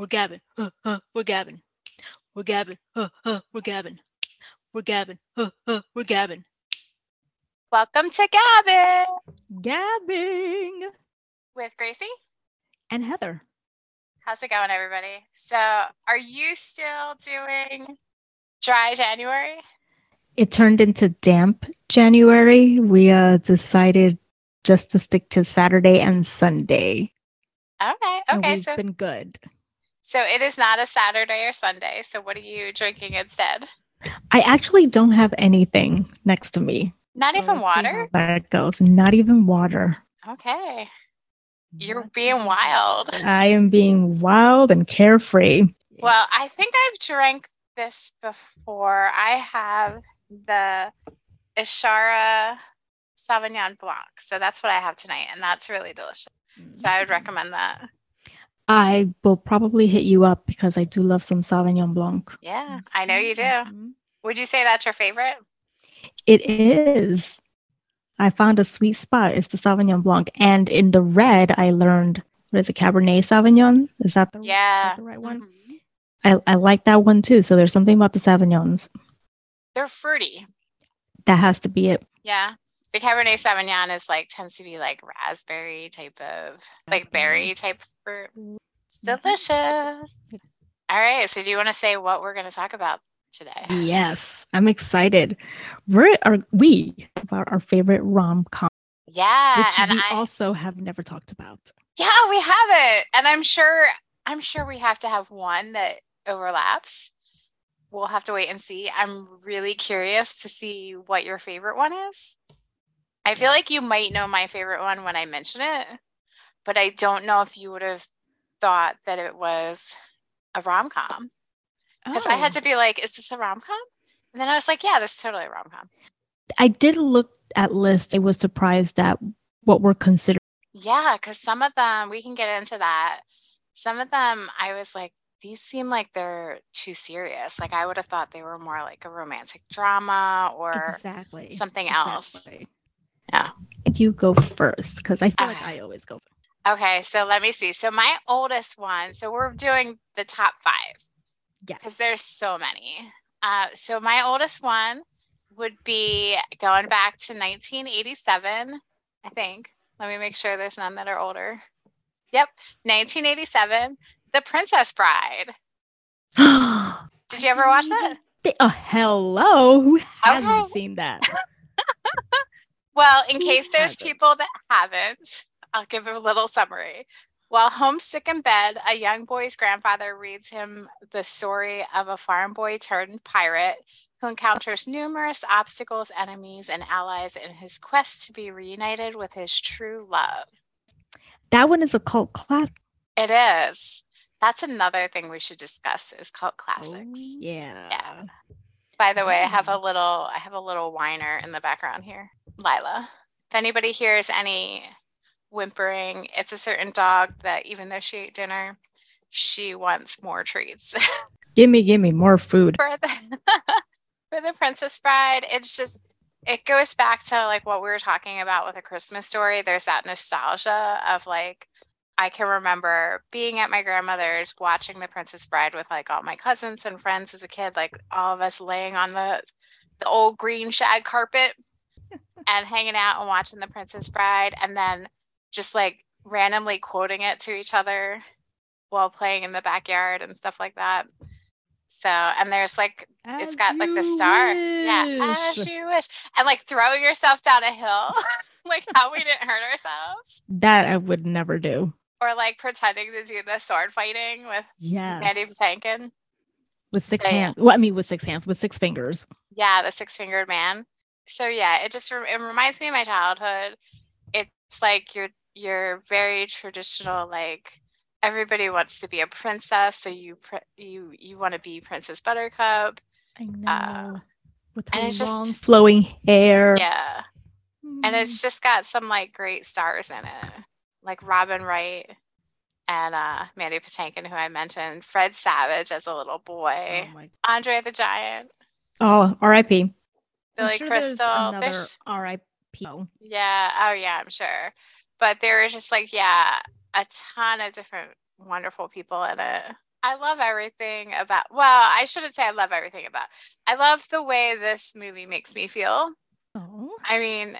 We're gabbing. Uh, uh, we're gabbing. We're gabbing. Uh, uh, we're gabbing. We're gabbing. Uh, uh, we're gabbing. Welcome to Gabbing Gabbing with Greicy. and Heather. How's it going, everybody? So, are you still doing dry January? It turned into damp January. We uh, decided just to stick to Saturday and Sunday. Okay, and okay. we've So, been good. So it is not a Saturday or Sunday. So, what are you drinking instead? I actually don't have anything next to me. Not So even water. That goes. Not even water. Okay, you're being wild. I am being wild and carefree. Well, I think I've drank this before. I have the Ishara Sauvignon Blanc. So that's what I have tonight, and that's really delicious. So I would mm. recommend that. I will probably hit you up because I do love some Sauvignon Blanc. Yeah, I know you do. Mhm. Would you say that's your favorite? It is. I found a sweet spot. It's the Sauvignon Blanc. And in the red, I learned what is it, Cabernet Sauvignon? Is that the, is that Yeah. the right one? Mhm. I, I like that one too. So there's something about the Sauvignons. They're fruity. That has to be it. Yeah. The Cabernet Sauvignon is like tends to be like raspberry type of like berry type It's Mhm. delicious. All right. So do you want to say what we're going to talk about today? Yes, I'm excited. We're are we about our favorite rom com, Yeah, which and we I also have never talked about. yeah we have it, and I'm sure I'm sure we have to have one that overlaps. We'll have to wait and see. I'm really curious to see what your favorite one is. I feel like you might know my favorite one when I mention it, but I don't know if you would have thought that it was a rom com because I had Oh. to be like, "Is this a rom com?" And then I was like, "Yeah, this is totally a rom com." I did look at lists. I was surprised at what were considered. Yeah, because some of them, we can get into that. Some of them, I was like, these seem like they're too serious. Like, I would have thought they were more like a romantic drama or. exactly something else. Exactly. Yeah. You go first because I feel like I always go. First. Okay, so let me see. So, my oldest one, so we're doing the top five Yes. because there's so many. Uh, so, my oldest one would be going back to 1987, I think. Let me make sure there's none that are older. Yep, 1987, The Princess Bride. Did you ever watch that? Oh, hello. Who hasn't Okay. seen that? Well, in Who case there's hasn't? people that haven't, I'll give a little summary. While homesick in bed, a young boy's grandfather reads him the story of a farm boy turned pirate who encounters numerous obstacles, enemies, and allies in his quest to be reunited with his true love. That one is a cult classic. It is. That's another thing we should discuss is cult classics. Oh, yeah. Yeah. By the way, I have a little I have a little whiner in the background here. Lila. If anybody hears any whimpering, it's a certain dog that even though she ate dinner, she wants more treats. Gimme, gimme more food. for the for the Princess Bride, it's just it goes back to like what we were talking about with a Christmas story. There's that nostalgia of like I can remember being at my grandmother's watching the Princess Bride with like all my cousins and friends as a kid, like all of us laying on the the old green shag carpet and hanging out and watching the Princess Bride and then just like randomly quoting it to each other while playing in the backyard and stuff like that. So, and there's like it's got like the star. Yeah, as you wish. And like throwing yourself down a hill, like how we didn't hurt ourselves. That I would never do. Or like pretending to do the sword fighting with Yes. Mandy Patinkin. with six So, yeah. hands. Well, I mean, with six hands, with six fingers. Yeah, the six fingered man. So yeah, it just re- it reminds me of my childhood. It's like you're you're very traditional. Like everybody wants to be a princess, so you pr- you you want to be Princess Buttercup. I know. with Uh, and her it's just- flowing hair. Yeah, and Mm. it's just got some like great stars in it, like Robin Wright and uh, Mandy Patinkin, who I mentioned, Fred Savage as a little boy, Oh, Andre the Giant, oh, R.I.P. Billy sure Crystal. Another There's R.I.P. Yeah. Oh, yeah, I'm sure. But there was just like, yeah, a ton of different wonderful people in it. I love everything about. Well, I shouldn't say I love everything about. I love the way this movie makes me feel. Oh, I mean,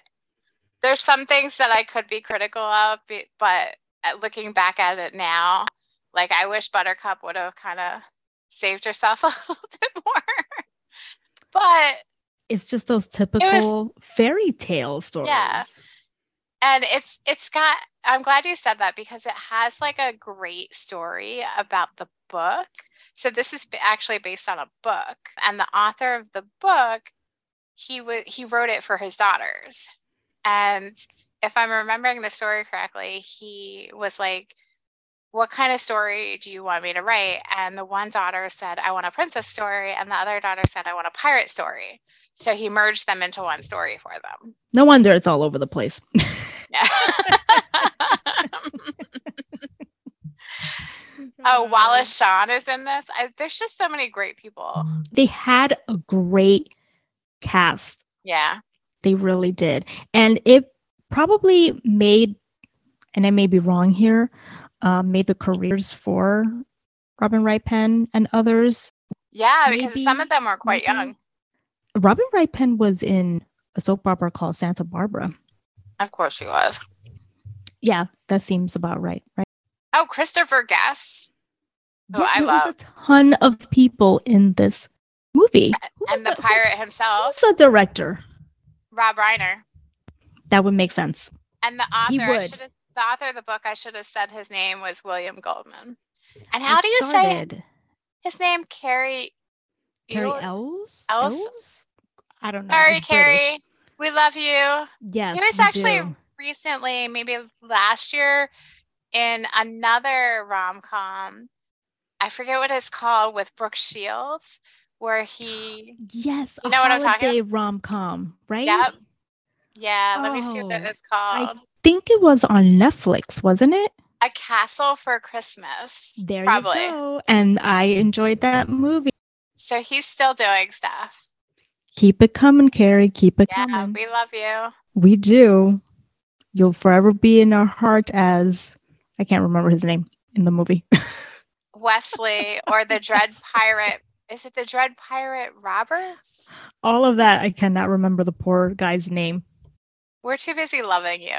there's some things that I could be critical of, but uh, looking back at it now, like I wish Buttercup would have kind of saved herself a little bit more. but it's just those typical fairy tale stories. Yeah. And it's it's got i'm glad you said that because it has like a great story about the book. So this is actually based on a book and the author of the book he would he wrote it for his daughters. And if i'm remembering the story correctly he was like what kind of story do you want me to write? And the one daughter said i want a princess story and the other daughter said i want a pirate story. So he merged them into one story for them. No wonder it's all over the place. oh, Wallace Shawn is in this. I, there's just so many great people. They had a great cast. Yeah. They really did. And it probably made, and I may be wrong here, um, made the careers for Robin Wright Penn and others. Yeah, because some of them were quite maybe- young. Robin Wright Penn was in a soap opera called Santa Barbara. Of course she was. Yeah, that seems about right, right? Oh, Christopher Guest. who Yeah, I there love. was a ton of people in this movie. Who and was the pirate himself, Who's the director? Rob Reiner. That would make sense. And the author, I the author of the book, I should have said his name was William Goldman. And how It do you say his name? Cary Cary Ells? Ells? I don't know. Sorry. Cary. We love you. Yes. He was actually do. recently, maybe last year, in another rom com. I forget what it's called with Brooke Shields, where he. Yes. You know what I'm talking holiday rom com, right? Yep. Yeah, let me see what Oh, it's called. I think it was on Netflix, wasn't it? A Castle for Christmas. There probably. you go. And I enjoyed that movie. So he's still doing stuff. Keep it coming, Cary. Keep it Yeah, coming. we love you. We do. You'll forever be in our heart as I can't remember his name in the movie. Wesley or the Dread Pirate. Is it the Dread Pirate Roberts? All of that, I cannot remember the poor guy's name. We're too busy loving you.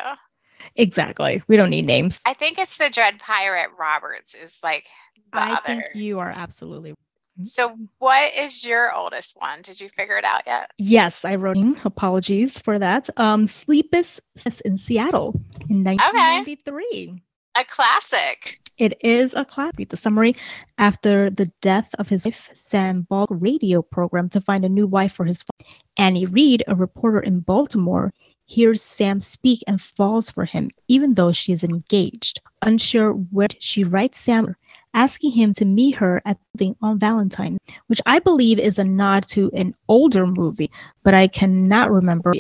Exactly. We don't need names. I think it's the Dread Pirate Roberts is like I other. think you are absolutely. So what is your oldest one? Did you figure it out yet? Yes, I wrote. Apologies for that. Um, Sleepless in Seattle in 1993. A classic. It is a classic. The summary after the death of his wife, Sam Ball radio program to find a new wife for his father. Annie Reed, a reporter in Baltimore, hears Sam speak and falls for him, even though she is engaged. Unsure where she writes Sam, asking him to meet her at the on Valentine, which I believe is a nod to an older movie, but I cannot remember.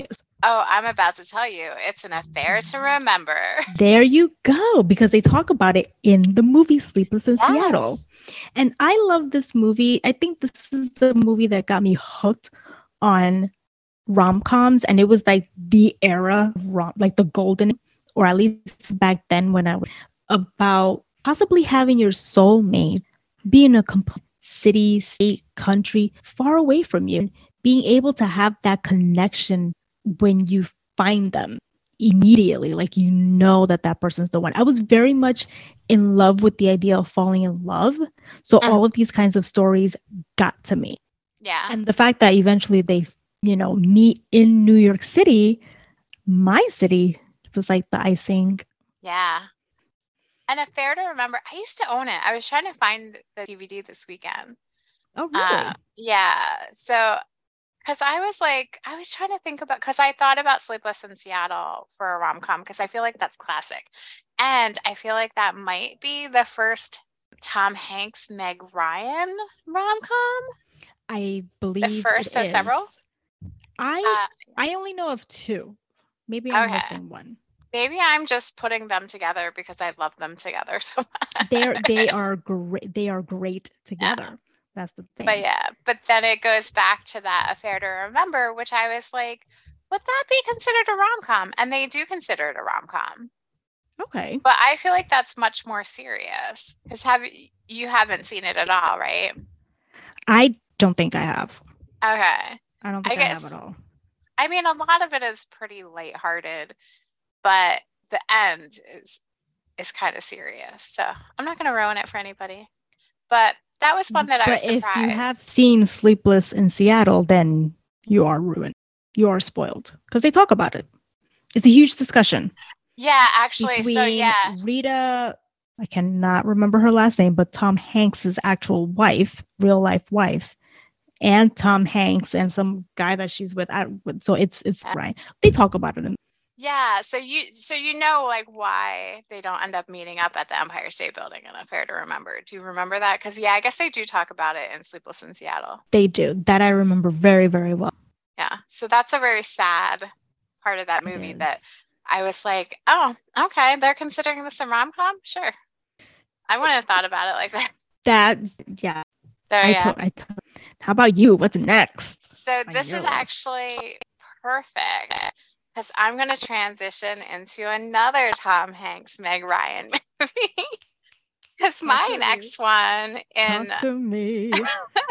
Oh, I'm about to tell you. It's an affair to remember. There you go, because they talk about it in the movie Sleepless in Seattle. And I love this movie. I think this is the movie that got me hooked on rom coms. And it was like the era, of rom- like the golden, or at least back then when I was about possibly having your soulmate be in a complete city, state, country far away from you, being able to have that connection when you find them immediately like you know that that person's the one i was very much in love with the idea of falling in love so Mm. all of these kinds of stories got to me Yeah. and the fact that eventually they you know meet in new york city my city was like the icing Yeah. An affair to remember. I used to own it. I was trying to find the DVD this weekend. oh really Uh, yeah. So, because I was like, I was trying to think about, because I thought about Sleepless in Seattle for a rom com, because I feel like that's classic. And I feel like that might be the first Tom Hanks, Meg Ryan rom com. i believe the first of several? i Uh, i only know of two maybe i'm Okay. missing one maybe I'm just putting them together because I love them together so much. they're they are great they are great together that's the thing But yeah, but then it goes back to that affair to remember, which I was like, would that be considered a rom com? And they do consider it a rom com. okay But I feel like that's much more serious. Because have you- haven't seen it at all, right? I don't think I have. Okay. I don't think I, have guess- at all. I mean, a lot of it is pretty lighthearted, but the end is is kind of serious. So I'm not going to ruin it for anybody. But that was one that I but was if surprised. you have seen Sleepless in Seattle, then you are ruined. You are spoiled because they talk about it. It's a huge discussion yeah, actually, so yeah, Rita. I cannot remember her last name, but Tom Hanks's actual wife, real life wife, and Tom Hanks and some guy that she's with. I, so it's it's Yeah. right. They talk about it. In, yeah. So you, so you know, like why they don't end up meeting up at the Empire State Building in Affair to Remember. Do you remember that? Because yeah, I guess they do talk about it in Sleepless in Seattle. they do that. I remember very very well. Yeah. So that's a very sad part of that movie that I was like, oh, okay, they're considering this a rom com. Sure. I wouldn't have thought about it like that. That yeah. So I yeah. how about you? What's next? So this is actually perfect because I'm going to transition into another Tom Hanks, Meg Ryan movie. Because my to me. next one in to me.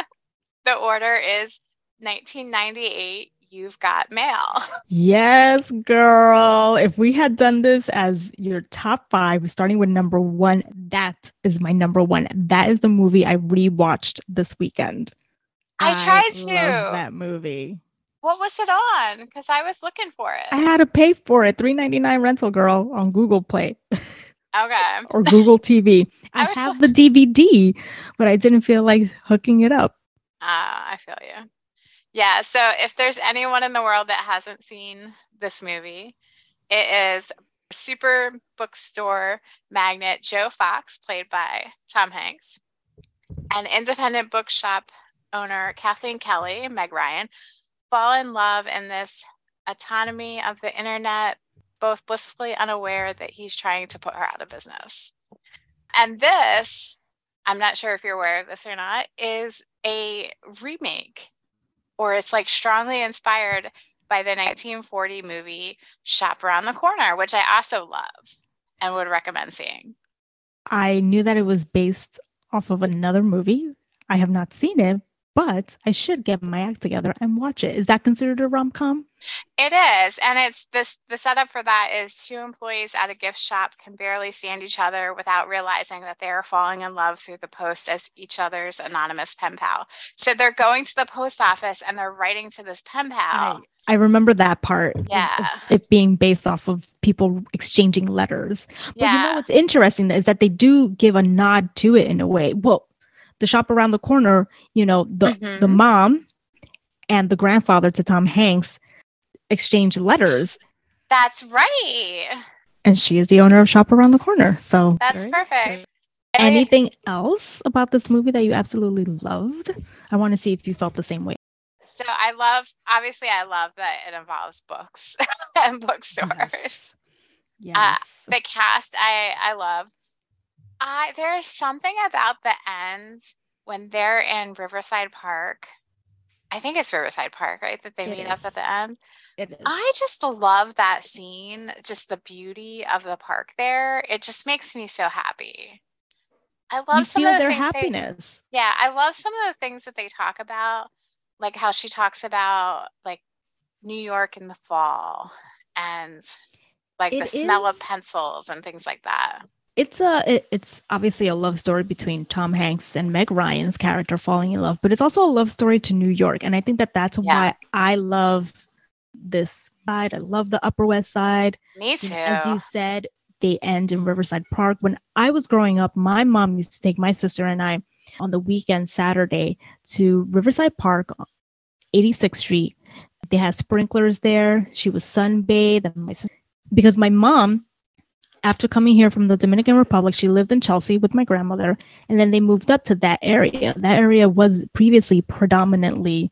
the order is 1998. You've got mail. Yes, girl. If we had done this as your top five, starting with number one, that is my number one. That is the movie I rewatched this weekend. I tried love to. that movie. What was it on? Because I was looking for it. I had to pay for it. Three ninety nine rental, girl, on Google Play Okay. or Google TV. I, I have the DVD, but I didn't feel like hooking it up. Ah, I feel you. Yeah. So if there's anyone in the world that hasn't seen this movie, it is super bookstore magnet Joe Fox, played by Tom Hanks, and independent bookshop owner Kathleen Kelly, Meg Ryan, fall in love in this autonomy of the internet, both blissfully unaware that he's trying to put her out of business. And this, I'm not sure if you're aware of this or not, is a remake or it's like strongly inspired by the 1940 movie Shop Around the Corner, which I also love and would recommend seeing. I knew that it was based off of another movie. I have not seen it, but I should get my act together and watch it. Is that considered a rom com? It is, and it's this the setup for that is two employees at a gift shop can barely stand each other without realizing that they are falling in love through the post as each other's anonymous pen pal. So they're going to the post office and they're writing to this pen pal. I remember that part. Yeah. it being based off of people exchanging letters. But you know Yeah. what's interesting is that they do give a nod to it in a way. Well, the shop around the corner, you know, the the Mhm. mom and the grandfather to Tom Hanks exchange letters, That's right. and she is the owner of Shop Around the Corner. So That's perfect. Anything else about this movie that you absolutely loved? I want to see if you felt the same way. So I love, obviously, I love that it involves books and bookstores. Yes. The cast, I I love. I there's something about the ends when they're in Riverside Park. I think it's Riverside Park, right? That they It meet up at the end. it is. I just love that scene, just the beauty of the park there. It just makes me so happy. I love you some of the their things they happiness. yeah, I love some of the things that they talk about, like how she talks about like New York in the fall and like the It smell of pencils and things like that. It's a it, it's obviously a love story between Tom Hanks and Meg Ryan's character falling in love, but it's also a love story to New York, and I think that that's Yeah. why I love this side. I love the Upper West Side. Me too. As you said, they end in Riverside Park. When I was growing up, my mom used to take my sister and I on the weekend Saturday to Riverside Park, 86th Street. They had sprinklers there. She was sunbathed. And my sis- because my mom, after coming here from the Dominican Republic, she lived in Chelsea with my grandmother, and then they moved up to that area. That area was previously predominantly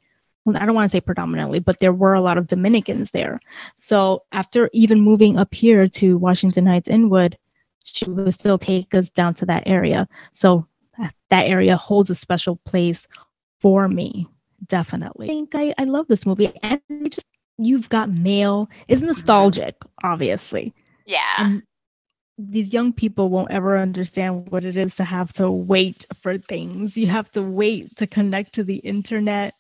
well, I don't want to say predominantly, but there were a lot of Dominicans there. So after even moving up here to Washington Heights Inwood, she would still take us down to that area. So that, area holds a special place for me. Definitely. I think I, I love this movie. And just you've got mail. It's nostalgic, obviously. yeah. And these young people won't ever understand what it is to have to wait for things. You have to wait to connect to the internet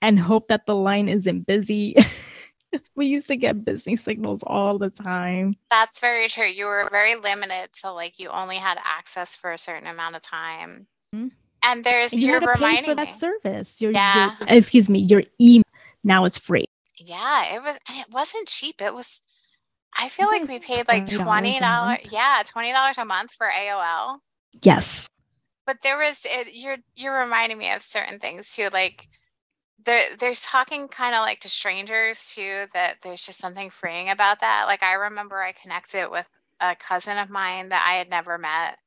and hope that the line isn't busy. we used to get busy signals all the time. That's very true. You were very limited to like you only had access for a certain amount of time. Mhm. And there's And you you're to pay reminding for me. that service. Your, Yeah. your- excuse me, your email now it's free. Yeah, it was and it wasn't cheap. It was I feel like we paid like $20 a twenty dollars. Yeah, twenty dollars a month for AOL. Yes. But there was it, you're you're reminding me of certain things too. Like there there's talking kind of like to strangers too, that there's just something freeing about that. Like I remember I connected with a cousin of mine that I had never met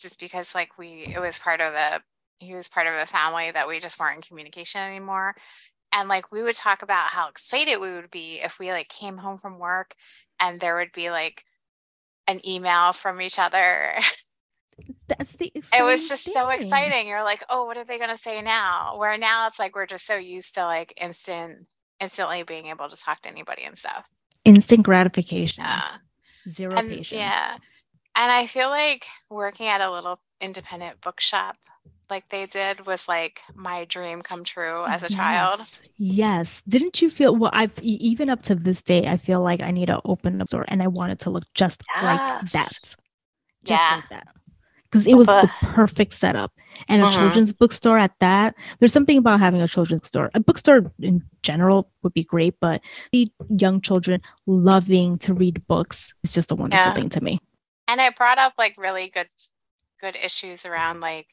just because like we it was part of a he was part of a family that we just weren't in communication anymore and like we would talk about how excited we would be if we like came home from work and there would be like an email from each other. That's the it was just so exciting. You're like oh what are they going to say now? Where now it's like we're just so used to like instant instantly being able to talk to anybody and stuff. Instant gratification. yeah. Zero and patience. yeah. And i feel like working at a little independent bookshop like they did was like my dream come true as a child Yes, Yes. Didn't you feel well? I've even up to this day, I feel like I need to open a store and I want it to look just like that. Just Yeah. like that. Because it was But- the perfect setup. And a Mhm. children's bookstore at that. There's something about having a children's store. A bookstore in general would be great, but the young children loving to read books is just a wonderful Yeah. thing to me. and it brought up like really good good issues around like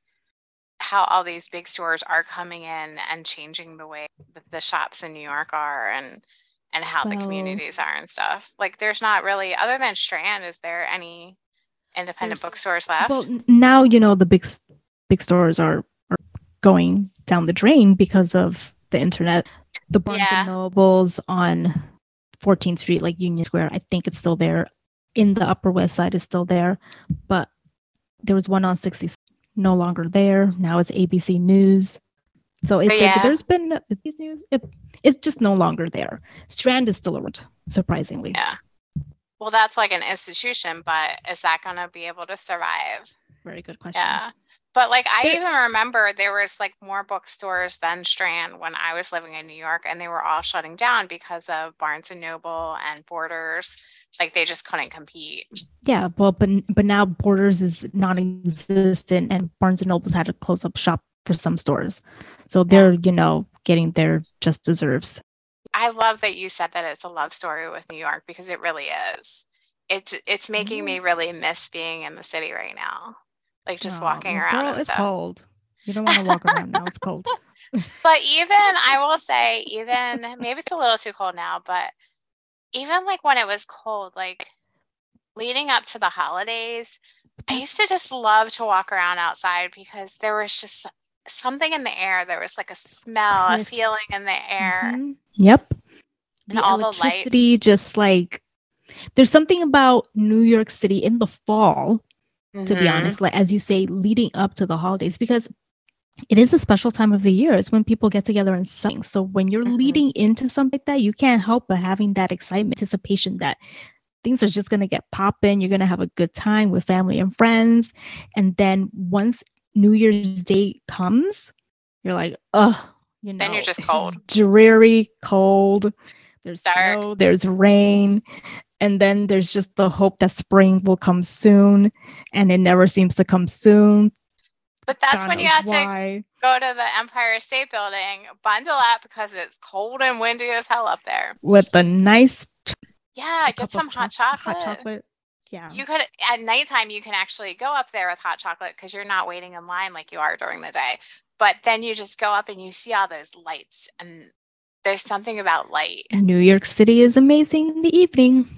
how all these big stores are coming in and changing the way that the shops in New York are and and how the communities are and stuff. Like there's not really other than Strand, is there any independent bookstores left? Well, now you know the big big stores are, are going down the drain because of the internet. The Barnes Yeah. and Nobles on 14th Street, like Union Square, I think it's still there. In the Upper West Side is still there, but there was one on 60, no longer there. Now it's ABC News. So it's oh, yeah. like there's been ABC News. It, it's just no longer there. Strand is still around, surprisingly. yeah. Well, that's like an institution, but is that going to be able to survive? Very good question. Yeah. But like I even remember there was like more bookstores than Strand when I was living in New York and they were all shutting down because of Barnes and Noble and Borders. Like they just couldn't compete. Yeah, well, but but now Borders is non-existent, and Barnes and Nobles had to close up shop for some stores, so they're you know getting their just deserves. I love that you said that it's a love story with New York because it really is. It's it's making me really miss being in the city right now. Like just Aw, walking around girl, it's stuff. cold. You don't want to walk around now. It's cold. But even I will say, even maybe it's a little too cold now, but even like when it was cold, like leading up to the holidays, I used to just love to walk around outside because there was just something in the air. There was like a smell, a feeling in the air. Mhm. Yep. And all the lights. just like there's something about New York City in the fall to be Mhm. honest, like as you say, leading up to the holidays, because it is a special time of the year. It's when people get together and sing. So when you're Mhm. leading into something like that, you can't help but having that excitement, anticipation that things are just gonna get popping. You're gonna have a good time with family and friends. And then once New Year's Day comes, you're like, oh, you know, Then you're just cold. dreary, cold. There's Dark. snow, there's rain, and then there's just the hope that spring will come soon, and it never seems to come soon. But that's God when you have to go to the Empire State Building, bundle up because it's cold and windy as hell up there. with the nice Yeah, cup get some hot choc- chocolate. Hot chocolate. Yeah. You could at nighttime you can actually go up there with hot chocolate because you're not waiting in line like you are during the day. But then you just go up and you see all those lights and there's something about light. New York City is amazing in the evening.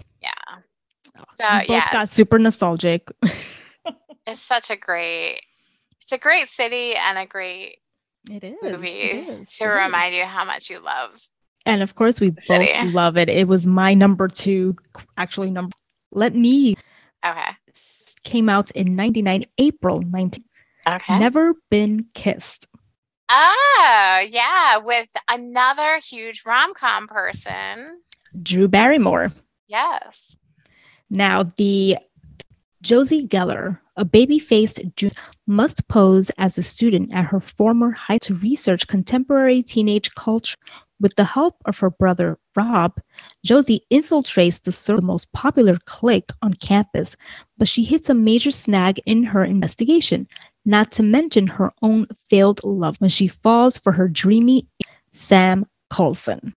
So, we both yeah. got super nostalgic. It's such a great it's a great city and a great it is. movie it is, to it is. remind you how much you love. And of course, we both city. love it. It was my number two, actually number. Let me Okay. came out in '99, April 19. Okay. Never been kissed. Oh, yeah, with another huge rom-com person. Drew Barrymore. Yes. Now the Josie Geller, a baby faced junior, must pose as a student at her former high to research contemporary teenage culture. With the help of her brother Rob, Josie infiltrates the, the most popular clique on campus, but she hits a major snag in her investigation, not to mention her own failed love when she falls for her dreamy Sam Coulson.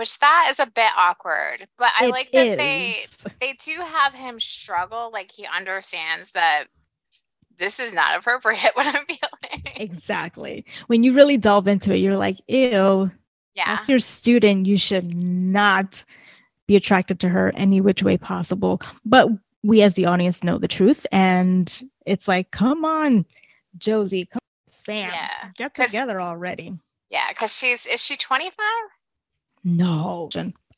Which that is a bit awkward, but I It like that they they do have him struggle like he understands that this is not appropriate what I'm feeling. Exactly. When you really delve into it, you're like, ew, Yeah. that's your student. You should not be attracted to her any which way possible. But we as the audience know the truth. And it's like, come on, Josie, come Sam. Yeah, Get together already. Yeah, because she's is she 25? No.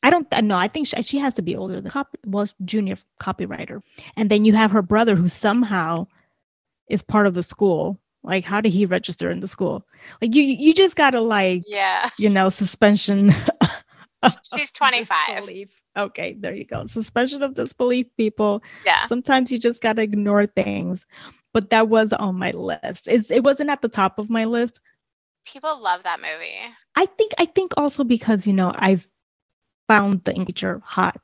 I don't know. I think she, she has to be older than copy well, junior copywriter. And then you have her brother who somehow is part of the school. Like how did he register in the school? Like you you just gotta like Yeah. you know, suspension. of She's 25. disbelief. Okay, there you go. Suspension of disbelief, people. Yeah. Sometimes you just gotta ignore things. But that was on my list. It's, it wasn't at the top of my list. People love that movie. I think I think also because you know I've found the teacher hot.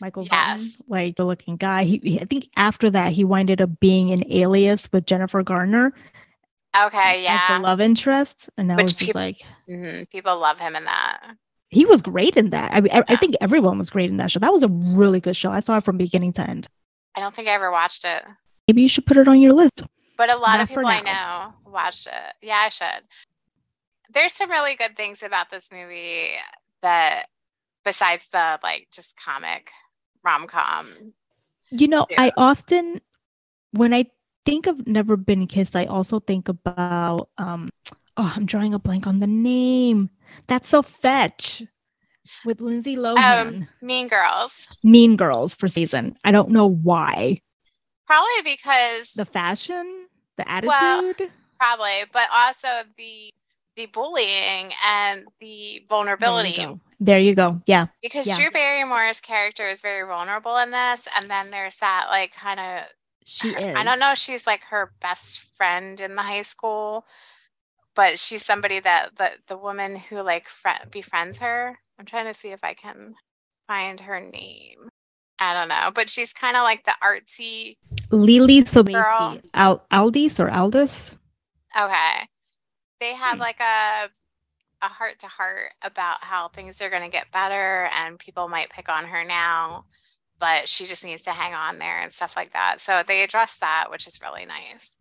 Michael Yes. Yes. like the looking guy. He, he- I think after that he winded up being an alias with Jennifer Garner Okay, as yeah. the love interest, and I Which was just peop- like, Mhm, People love him in that. he was great in that. I, mean, I, I think everyone was great in that show. That was a really good show. I saw it from beginning to end. I don't think I ever watched it, Maybe you should put it on your list. but a lot Not of people I know watched it. Yeah, I should. There's some really good things about this movie that, besides the like just comic rom com. You know. I often, when I think of Never Been Kissed, I also think about, um, oh, I'm drawing a blank on the name. That's so fetch with Lindsay Lohan. Mean Girls, mean Girls for season. I don't know why. probably because The fashion, the Well, attitude. probably, but also the the bullying and the There you vulnerability. go. There you go. Yeah. Because Yeah. Drew Barrymore's character is very vulnerable in this, and then there's that like kind of She her- is. I don't know if she's like her best friend in the high school, but she's somebody that the the woman who like fri befriends her. I'm trying to see if I can find her name. I don't know, but she's kind of like the artsy. Leelee. Sobieski. Al- Aldis or Aldous? Okay, they have Hmm. like a a heart to heart about how things are going to get better, and people might pick on her now, but she just needs to hang on there and stuff like that. So they address that, which is really nice.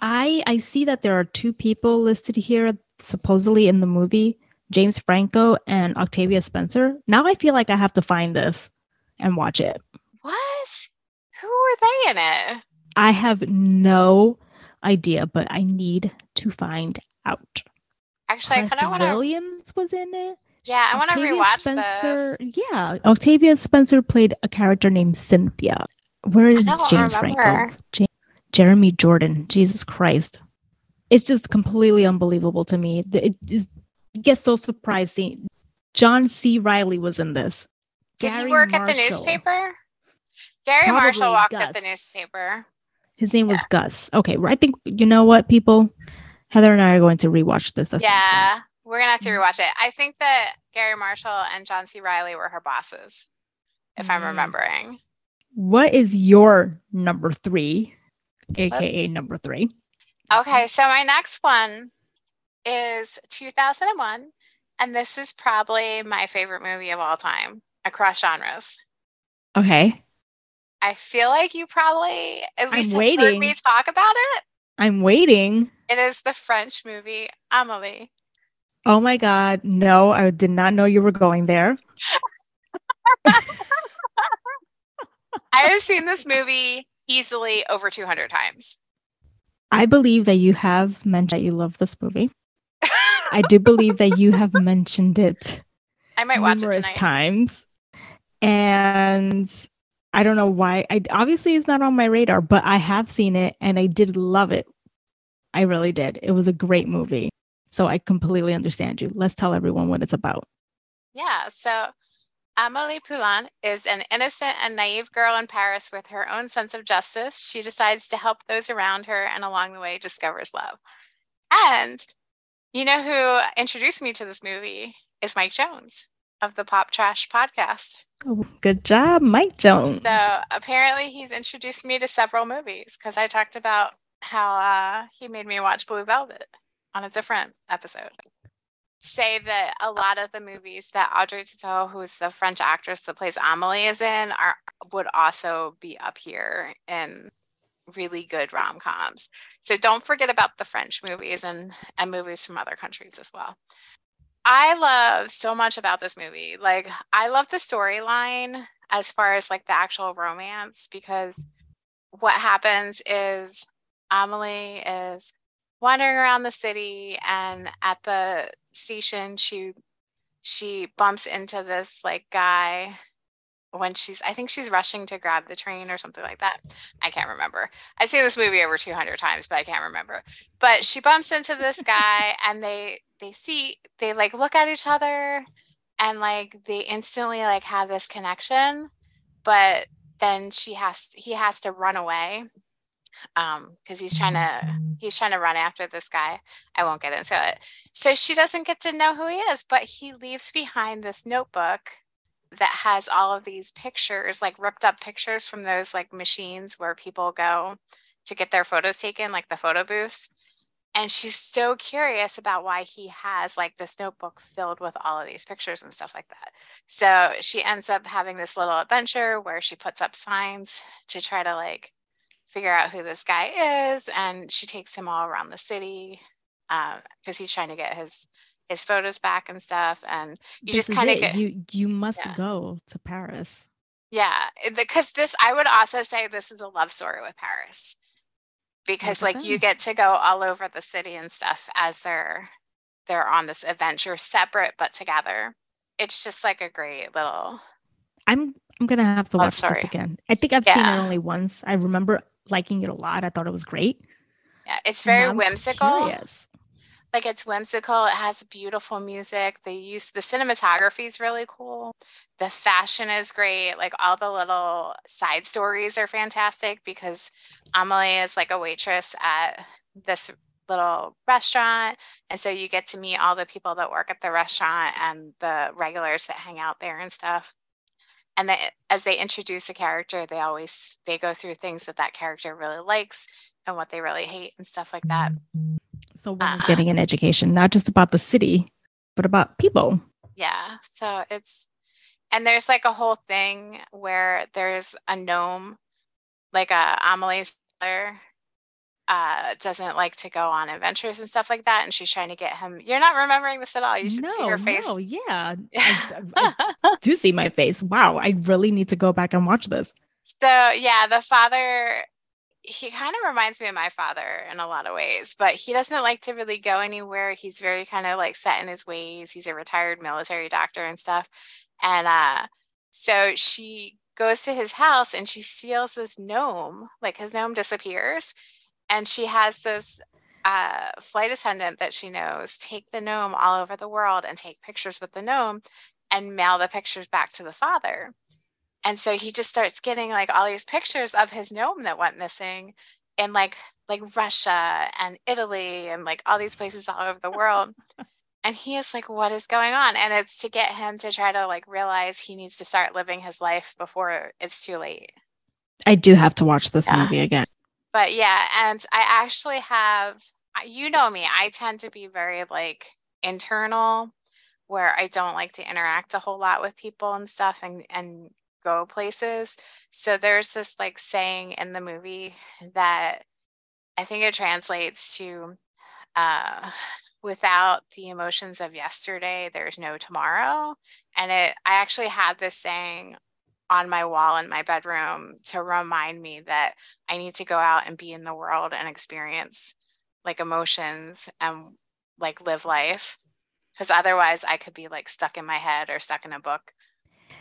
I I see that there are two people listed here supposedly in the movie, James Franco and Octavia Spencer. Now I feel like I have to find this and watch it. What? Who were they in it? I have no idea, but I need to find out. Actually, I kind of want to. Williams was in it. Yeah, I want to rewatch Spencer, this. Yeah, Octavia Spencer played a character named Cynthia. Where is James. Franco? Ja- Jeremy Jordan. Jesus Christ. It's just completely unbelievable to me. It, gets so surprising. John C. Reilly was in this. Did he Garry work at the newspaper? Garry Marshall Probably walks at the newspaper. His name was Gus. Okay, I think you know what, people. Heather and I are going to rewatch this. Yeah, we're gonna have to rewatch it. I think that Garry Marshall and John C. Reilly were her bosses, if I'm Mm. remembering. What is your number three, aka Let's- number three? Okay, so my next one is 2001, and this is probably my favorite movie of all time across genres. Okay, I feel like you probably at I'm least have heard me talk about it. I'm waiting. It is the French movie Amelie. Oh my God. No, I did not know you were going there. I have seen this movie easily over 200 times. I believe that you have mentioned that you love this movie. I do believe that you have mentioned it I might watch it numerous tonight. times. And I don't know why. I obviously it's not on my radar, but I have seen it and I did love it. I really did. It was a great movie. So I completely understand you. Let's tell everyone what it's about. Yeah. So Amélie Poulain is an innocent and naive girl in Paris with her own sense of justice. She decides to help those around her and along the way discovers love. And you know who introduced me to this movie is Mike Jones of the Pop Trash podcast. Oh, good job, Mike Jones. So apparently he's introduced me to several movies because I talked about how uh, he made me watch Blue Velvet on a different episode say that a lot of the movies that Audrey Tautou, who's the French actress that plays Amelie, is in, are would also be up here in really good rom coms. So don't forget about the French movies and and movies from other countries as well. I love so much about this movie. Like I love the storyline as far as like the actual romance because what happens is Amelie is wandering around the city and at the station she she bumps into this like guy when she's I think she's rushing to grab the train or something like that. I can't remember. I've seen this movie over 200 times, but I can't remember. But she bumps into this guy and they they see they like look at each other and like they instantly like have this connection, but then she has he has to run away um because he's trying to he's trying to run after this guy i won't get into it so she doesn't get to know who he is but he leaves behind this notebook that has all of these pictures like ripped up pictures from those like machines where people go to get their photos taken like the photo booths. And she's so curious about why he has like this notebook filled with all of these pictures and stuff like that. So she ends up having this little adventure where she puts up signs to try to like figure out who this guy is and she takes him all around the city because um, he's trying to get his his photos back and stuff and you This just kind of get you you must Yeah. go to Paris. yeah because this i would also say this is a love story with paris because like you get to go all over the city and stuff as they're they're on this adventure separate but together it's just like a great little I'm I'm gonna have to watch sorry. this again. I think I've seen it only once. I remember liking it a lot. I thought it was great. yeah it's very whimsical curious. Like it's whimsical it has beautiful music they use the cinematography is really cool the fashion is great like all the little side stories are fantastic because amelie is like a waitress at this little restaurant and so you get to meet all the people that work at the restaurant and the regulars that hang out there and stuff. And they, as they introduce a character they always they go through things that that character really likes and what they really hate and stuff like that So is Uh, getting an education, not just about the city, but about people. Yeah. So it's, and there's like a whole thing where there's a gnome, like a Amelie's mother, uh, doesn't like to go on adventures and stuff like that. And she's trying to get him. You're not remembering this at all. You should no, see her face. no, yeah. I- I do see my face. Wow, I really need to go back and watch this. So yeah, the father, he kind of reminds me of my father in a lot of ways, but he doesn't like to really go anywhere. He's very kind of like set in his ways. He's a retired military doctor and stuff. And uh so she goes to his house and she steals this gnome, like his gnome disappears. And she has this uh, flight attendant that she knows take the gnome all over the world and take pictures with the gnome and mail the pictures back to the father. And so he just starts getting like all these pictures of his gnome that went missing in like like Russia and Italy and like all these places all over the world. and he is like, what is going on? And it's to get him to try to like realize he needs to start living his life before it's too late. I do have to watch this Yeah. movie again. But yeah, and I actually have you know me, I tend to be very like internal where I don't like to interact a whole lot with people and stuff and and go places. So there's this like saying in the movie that I think it translates to uh without the emotions of yesterday there's no tomorrow and it I actually had this saying on my wall in my bedroom to remind me that I need to go out and be in the world and experience like emotions and like live life because otherwise I could be like stuck in my head or stuck in a book.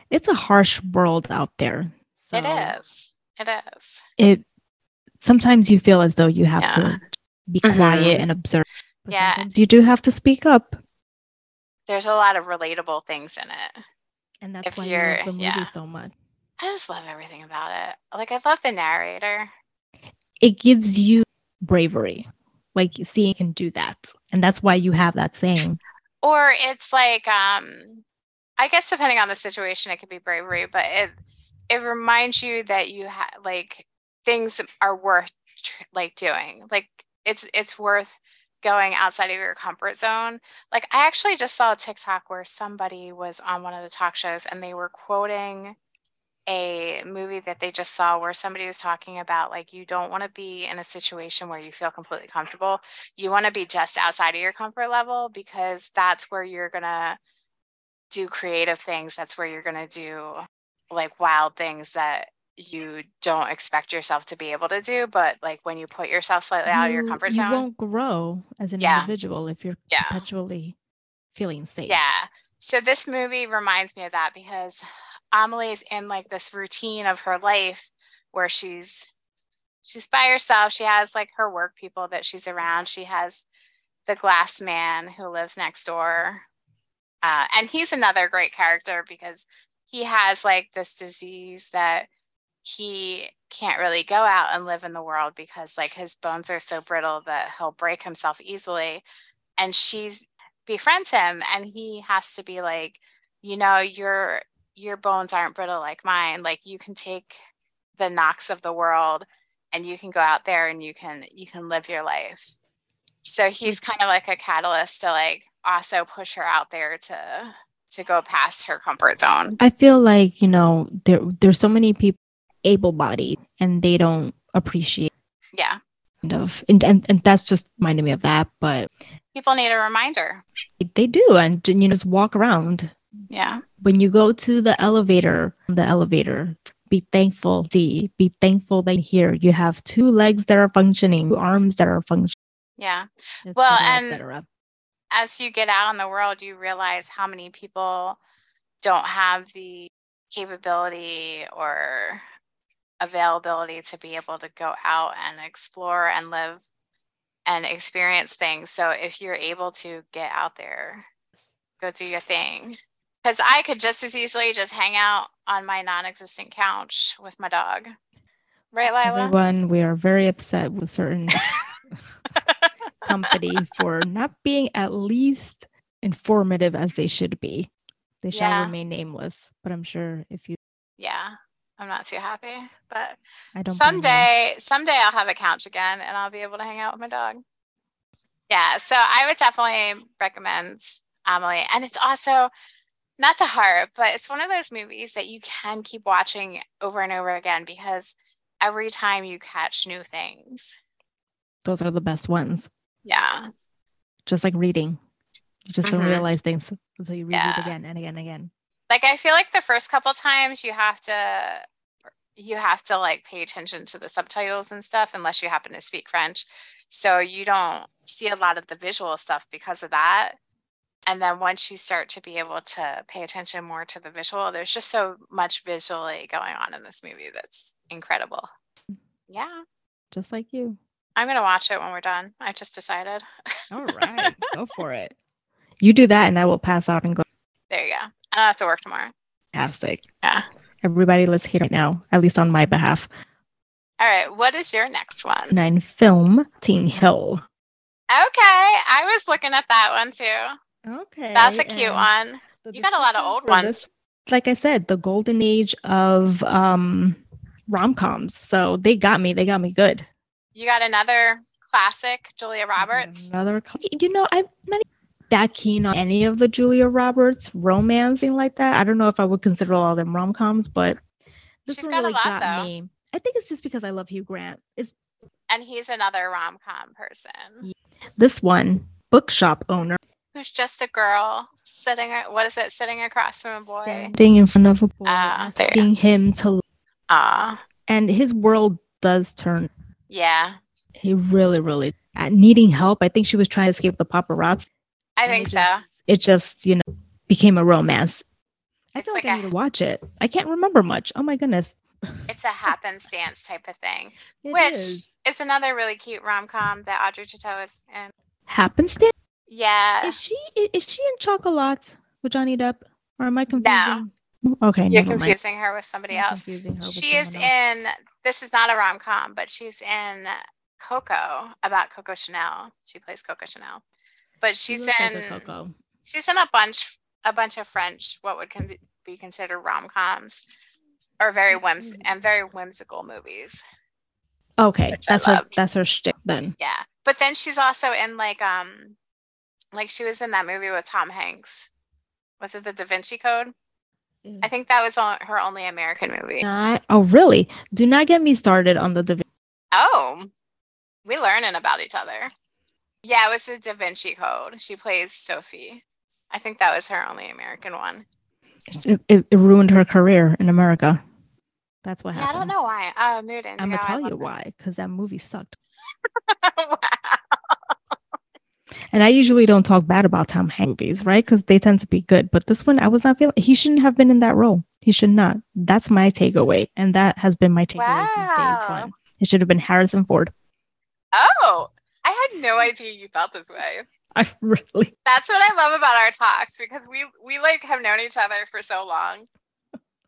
It's a harsh world out there. It so is. It is. It sometimes you feel as though you have Yeah. to be Mhm. quiet and observe. But Yeah. Sometimes you do have to speak up. There's a lot of relatable things in it. And that's If why you you're- love the movie yeah. so much. I just love everything about it. Like I love the narrator. It gives you bravery. Like seeing can do that. And that's why you have that saying. Or it's like um I guess depending on the situation it could be bravery, but it it reminds you that you have like things are worth tr- like doing. Like it's it's worth going outside of your comfort zone. Like I actually just saw a TikTok where somebody was on one of the talk shows and they were quoting a movie that they just saw where somebody was talking about like you don't want to be in a situation where you feel completely comfortable. You want to be just outside of your comfort level because that's where you're going to do creative things. That's where you're going to do like wild things that you don't expect yourself to be able to do. But like when you put yourself slightly out of your You- comfort you zone. won't grow as an Yeah. individual if you're Yeah. perpetually feeling safe. Yeah. So this movie reminds me of that because Amelie's in like this routine of her life where she's she's by herself. She has like her work people that she's around. She has the glass man who lives next door. Uh, and he's another great character because he has like this disease that he can't really go out and live in the world because like his bones are so brittle that he'll break himself easily. And she's befriends him and he has to be like you know your your bones aren't brittle like mine like you can take the knocks of the world and you can go out there and you can you can live your life so he's kind of like a catalyst to like also push her out there to to go past her comfort zone I feel like, you know, there there's so many people able bodied and they don't appreciate yeah kind of and, and and that's just reminded me of that. But people need a reminder they do and you just walk around. yeah When you go to the elevator, the elevator, be thankful, see, be thankful that here you have two legs that are functioning, two arms that are functioning. Yeah Well, and- as you get out in the world, you realize how many people don't have the capability or availability to be able to go out and explore and live and experience things. So if you're able to get out there, go do your thing. Because I could just as easily just hang out on my non existent couch with my dog. Right, Leelee? Everyone, we are very upset with certain company for not being at least informative as they should be. They shall Yeah. remain nameless, but I'm sure if you, yeah, I'm not too happy. But I don't. someday someday i'll have a couch again and i'll be able to hang out with my dog yeah so i would definitely recommend amelie and it's also not to harp but it's one of those movies that you can keep watching over and over again because every time you catch new things those are the best ones. Yeah Just like reading, you just don't Mhm. realize things until you read Yeah. it again and again and again. like i feel like the first couple times you have to you have to like pay attention to the subtitles and stuff unless you happen to speak french so you don't see a lot of the visual stuff because of that and then once you start to be able to pay attention more to the visual there's just so much visually going on in this movie that's incredible yeah Just like you. I'm gonna watch it when we're done i just decided All right, go for it. You do that, and I will pass out and go. there you go i don't have to work tomorrow Fantastic. yeah Everybody, let's hear it now, at least on my behalf. all right what is your next one Nine film, Teen Hill. Okay, I was looking at that one too. Okay. That's a cute and one. the You got a lot of old ones. this- like I said, the golden age of um rom coms. So they got me. They got me good. You got another classic, Julia Roberts. Another, you know, I'm not that keen on any of the Julia Roberts romancing like that. I don't know if I would consider all them rom coms, but this She's one got a really lot, got though. me. I think it's just because I love Hugh Grant. It's And he's another rom com person this one bookshop owner who's just a girl sitting, what is it, sitting across from a boy? standing in front of a boy, there. asking him to, Ah, and his world does turn. Yeah, He really, really uh, needing help. I think she was trying to escape the paparazzi. I think it so. just- It just, you know, became a romance. I It's feel like, like I a- need to watch it. I can't remember much. Oh my goodness. It's a happenstance type of thing, It which is. is another really cute rom com that Audrey Tautou is in. happenstance. Yeah, Is she is she in Chocolat with Johnny Depp? Or am I confusing? Okay, You're never mind. confusing her with somebody I'm else. confusing She is someone else. in. This is not a rom com, but she's in Coco about Coco Chanel. She plays Coco Chanel, but she's like in. Coco. she's in a bunch a bunch of French what would con- be considered rom coms or very whims Mhm. and very whimsical movies. Okay, that's her. That's her shtick then. Yeah, but then she's also in like um, like she was in that movie with Tom Hanks. Was it the Da Vinci Code? I think that was on her only American movie. Not, oh, really? Do not get me started on the Da Vin- Oh, we learning about each other. Yeah, it was the Da Vinci Code. She plays Sophie. I think that was her only American one. It, it, it ruined her career in America. That's what Yeah, happened. I don't know why. Oh, Mood Indigo. I'm gonna tell you why. Because that movie sucked. wow. And I usually don't talk bad about Tom Hanks movies, right? Because they tend to be good. But this one, I was not feeling. He shouldn't have been in that role. He should not. That's my takeaway, and that has been my takeaway since day Wow. one. It should have been Harrison Ford. Oh, I had no idea you felt this way. I really. That's what I love about our talks because we we like have known each other for so long,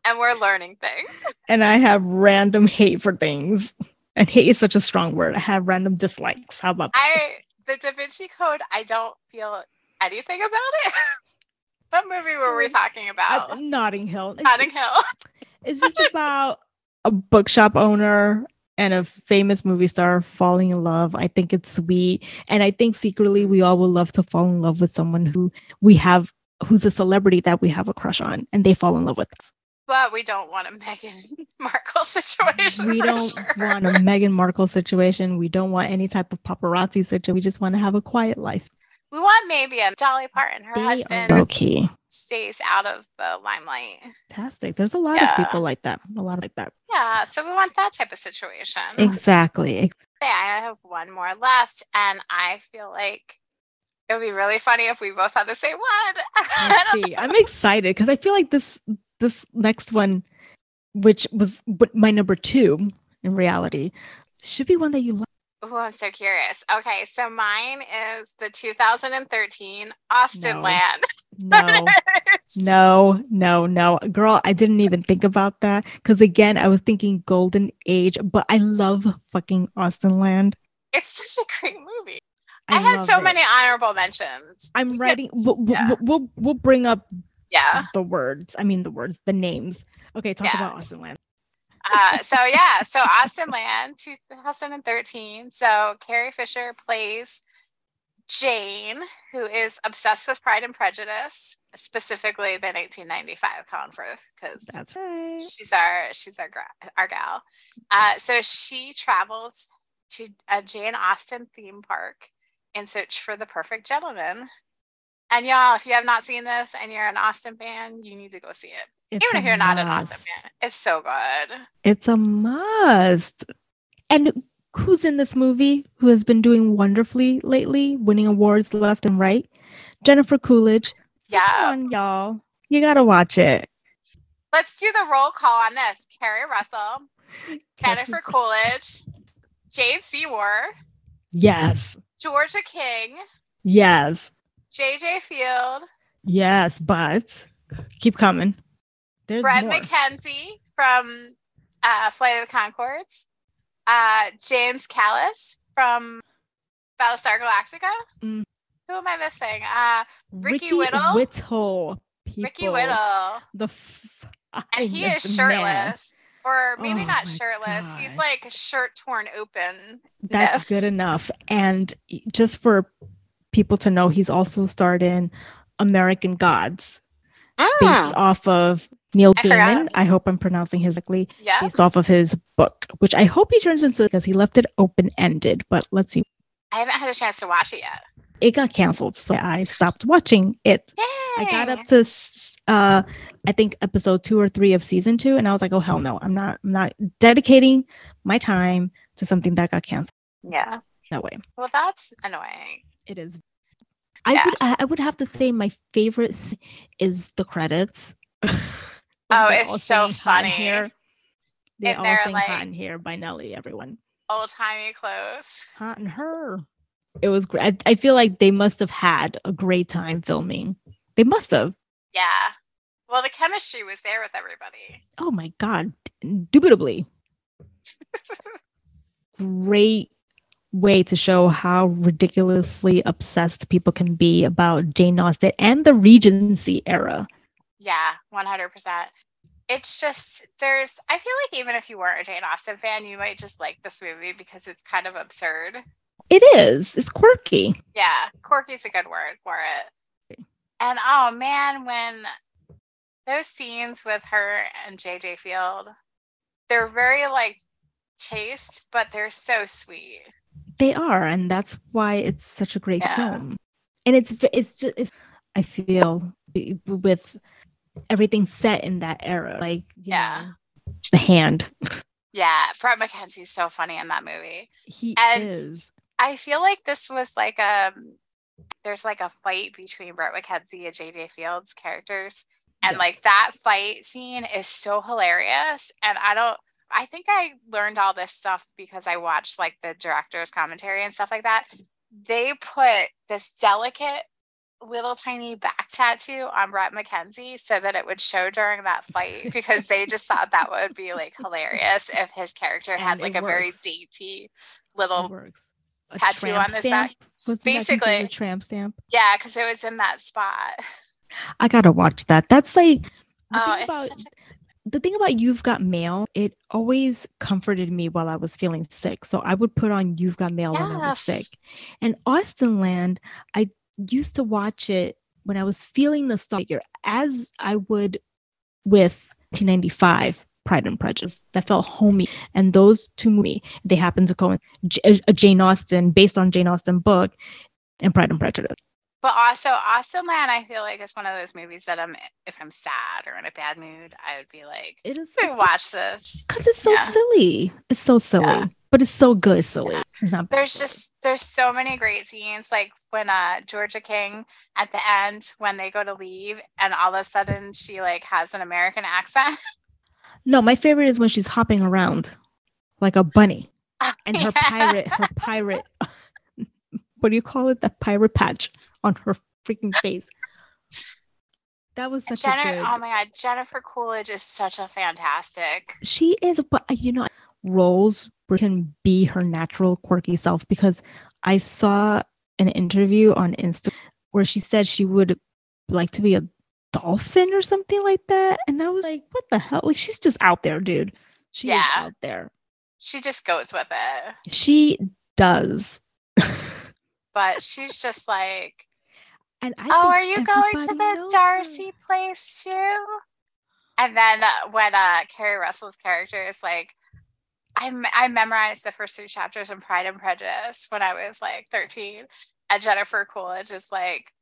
and we're learning things. And I have random hate for things, and hate is such a strong word. I have random dislikes. How about that? I the Da Vinci Code. I don't feel anything about it. what movie were we talking Uh, about? Notting Hill. Notting Hill. It's just about a bookshop owner and a famous movie star falling in love. I think it's sweet. And I think secretly we all would love to fall in love with someone who we have who's a celebrity that we have a crush on and they fall in love with us. But we don't want a Meghan Markle situation. We don't sure. want a Meghan Markle situation. We don't want any type of paparazzi situation. We just want to have a quiet life. We want maybe a Dolly Parton. Her They husband low key. stays out of the limelight. Fantastic. There's a lot Yeah. of people like that. A lot like that. Yeah, so we want that type of situation. Exactly. Okay, I have one more left, and I feel like it would be really funny if we both had the same one. I see. I'm excited because I feel like this this next one, which was my number two in reality, should be one that you like. Oh, I'm so curious. Okay, so mine is the 2013 Austin No. Land. No, no, no, no, girl. I didn't even think about that because again, I was thinking Golden Age, but I love fucking Austenland. It's such a great movie. I, I had so it. many honorable mentions. I'm writing. We'll, we'll- we'll, we'll bring up Yeah. the words. I mean, the words, the names. Okay, talk Yeah. about Austenland. Uh, so yeah, so Austenland, 2013. So Carrie Fisher plays Jane, who is obsessed with Pride and Prejudice, specifically the 1995 Colin Firth, because That's right. she's our she's our our gal. Uh, so she travels to a Jane Austen theme park in search for the perfect gentleman. And y'all, if you have not seen this and you're an Austen fan, you need to go see it. It's Even if you're not an Austen fan, it's so good. It's a must. And who's in this movie who has been doing wonderfully lately, winning awards left and right? Jennifer Coolidge. Yeah. Come on, y'all. You gotta watch it. Let's do the roll call on this. Keri Russell, Jennifer Coolidge, Jane Seymour, Yes. Georgia King, Yes. JJ Field, Yes. But keep coming. There's Bret more. McKenzie from uh, Flight of the Conchords, uh, James Callis from Battlestar Galactica. Mm. Who am I missing? Uh, Ricky Whittle? Whittle. Ricky. Whittle. The And he is finest man. shirtless. Or maybe Oh not shirtless. He's like shirt torn open. That's good enough. And just for people to know, he's also starred in American Gods, based off of Neil forgot. Gaiman. I hope I'm pronouncing his correctly. Yeah. Based off of his book, which I hope he turns into because he left it open ended. But let's see. I haven't had a chance to watch it yet. It got canceled, so I stopped watching it. Yay. I got up to uh I think episode two or three of season two, and I was like, oh hell no, I'm not I'm not dedicating my time to something that got canceled Yeah. that way. Well, that's annoying. It is. I Yeah. would I, I would have to say my favorite is the credits. Oh, They're it's so saying hot in funny. Here. They And all they're sing like- hot in here by Nelly, everyone. Old timey clothes. Hot in her. It was great. I, I feel like they must have had a great time filming. They must have. Yeah. Well, the chemistry was there with everybody. Oh my god, indubitably. Great way to show how ridiculously obsessed people can be about Jane Austen and the Regency era. Yeah, 100%. It's just, there's, I feel like even if you weren't a Jane Austen fan, you might just like this movie because it's kind of absurd. It is. It's quirky. Yeah, quirky's a good word for it. And oh man, when those scenes with her and JJ Field, they're very like chaste, but they're so sweet. They are, and that's why it's such a great Yeah. film. And it's it's just it's, I feel with everything set in that era, like Yeah. know, the hand. Yeah, Bret McKenzie's so funny in that movie. He And- is. I feel like this was like a there's like a fight between Bret McKenzie and JJ Fields characters. And Yes. like that fight scene is so hilarious. And I don't I think I learned all this stuff because I watched like the director's commentary and stuff like that. They put this delicate little tiny back tattoo on Bret McKenzie so that it would show during that fight because they just thought that would be like hilarious if his character had And it like a very dainty little tattoo on his back. Wasn't that considered Basically. a tramp stamp. Yeah, because it was in that spot. I gotta watch that. That's like Oh, it's about such a the thing about You've Got Mail. It always comforted me while I was feeling sick. So I would put on You've Got Mail when I was sick. And Austenland, I used to watch it when I was feeling the nostalgia, as I would with 1995 Pride and Prejudice. That felt homey. And those two movies, they happen to J- a Jane Austen, based on Jane Austen book, and Pride and Prejudice. But also, Austenland, I feel like is one of those movies that I'm, if I'm sad or in a bad mood, I would be like, It is "Let watch this. because it's so Yeah. silly. It's so silly, Yeah. but it's so good. Silly. It's bad There's silly. just there's so many great scenes, like when uh Georgia King at the end when they go to leave, and all of a sudden she like has an American accent. no. My favorite is when she's hopping around like a bunny, and her Yeah. pirate, her pirate. what do you call it? The pirate patch on her freaking face. That was such a good. oh my god, Jennifer Coolidge is such a fantastic. she is but uh, you know roles can be her natural quirky self because i saw an interview on insta where she said she would like to be a dolphin or something like that and i was like what the hell like she's just out there dude she Yeah. is out there She just goes with it. she does But she's just like, and I oh, are you going to the knows her. Darcy place too? And then uh, when uh, Keri Russell's character is like, I, I memorized the first three chapters in Pride and Prejudice when I was like 13. And Jennifer Coolidge is like,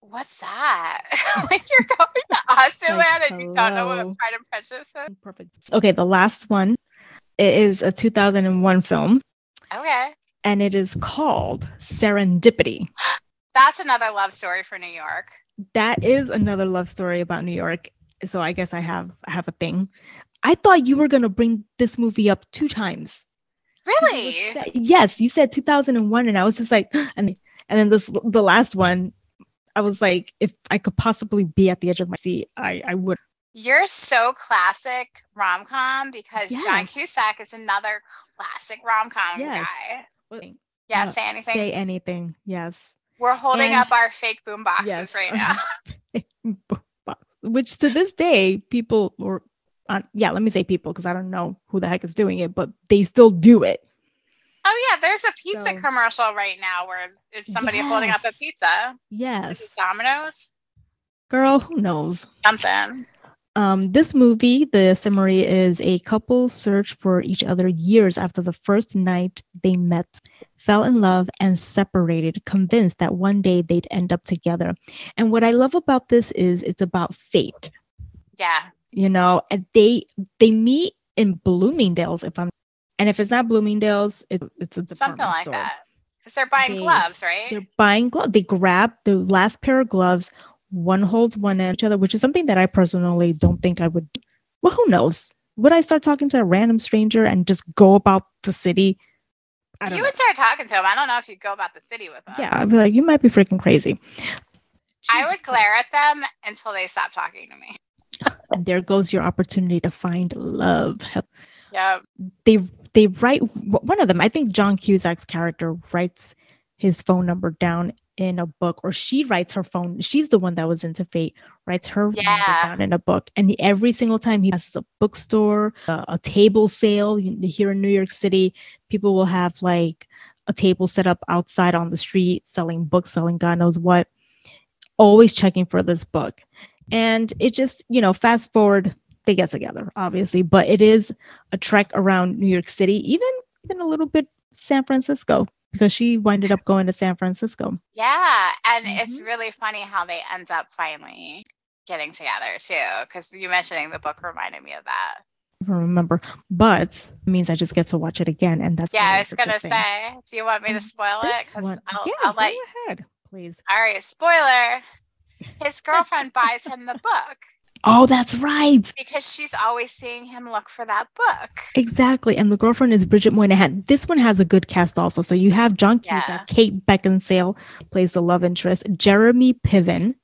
what's that? like you're going to Austin Like, Land and you don't know what. Pride and Prejudice is? perfect okay the last one it is a 2001 film Okay. and it is called serendipity That's another love story for New York. that is another love story about New York. So I guess I have I have a thing. I thought you were gonna bring this movie up two times. Really? yes, you said 2001, and I was just like, and and then this the last one, I was like, if I could possibly be at the edge of my seat, I I would. You're so classic rom com because John Cusack is another classic rom com Yes. guy. Yeah, Uh, say anything. Say anything. Yes. We're holding and- up our fake boom boxes Yes. right now. Which to this day, people or uh, yeah, let me say people because I don't know who the heck is doing it, but they still do it. Oh yeah, there's a pizza So- commercial right now where it's somebody holding up a pizza. Yes, Domino's. girl, who knows? Something. Um, this movie, the summary is a couple search for each other years after the first night they met, fell in love, and separated, convinced that one day they'd end up together. And what I love about this is it's about fate. Yeah. You know, and they they meet in Bloomingdale's. If I'm, and if it's not Bloomingdale's, it, it's a Something like store. that. Because they're buying They- gloves, right? They're buying gloves. They grab the last pair of gloves. One holds one end each other, which is something that I personally don't think I would. Well, who knows? Would I start talking to a random stranger and just go about the city? You know. would start talking to him. I don't know if you'd go about the city with them. Yeah, I'd be like, you might be freaking crazy. I Jesus would glare at them until they stop talking to me. and there goes your opportunity to find love. Yeah. They they write one of them. I think John Cusack's character writes his phone number down in a book, or she writes her phone. She's the one that was into fate. Writes her Yeah. down in a book, and he- every single time he passes a bookstore, a, a table sale here in New York City, people will have like a table set up outside on the street selling books, selling God knows what. Always checking for this book, and it just you know fast forward they get together obviously but it is a trek around new york city even even a little bit san francisco because she winded up going to san francisco Yeah. And it's Mhm. really funny how they end up finally getting together too. Because you mentioning the book reminded me of that. I don't remember but means i just get to watch it again and that's Yeah, I was gonna thing. say, do you want me to Um, spoil it? Because I'll, yeah, I'll go let ahead please all right, spoiler. His girlfriend buys him the book oh that's right because she's always seeing him look for that book. Exactly. And the girlfriend is Bridget Moynahan. This one has a good cast also. So you have John Cusack, Yeah. Kate Beckinsale plays the love interest, Jeremy Piven,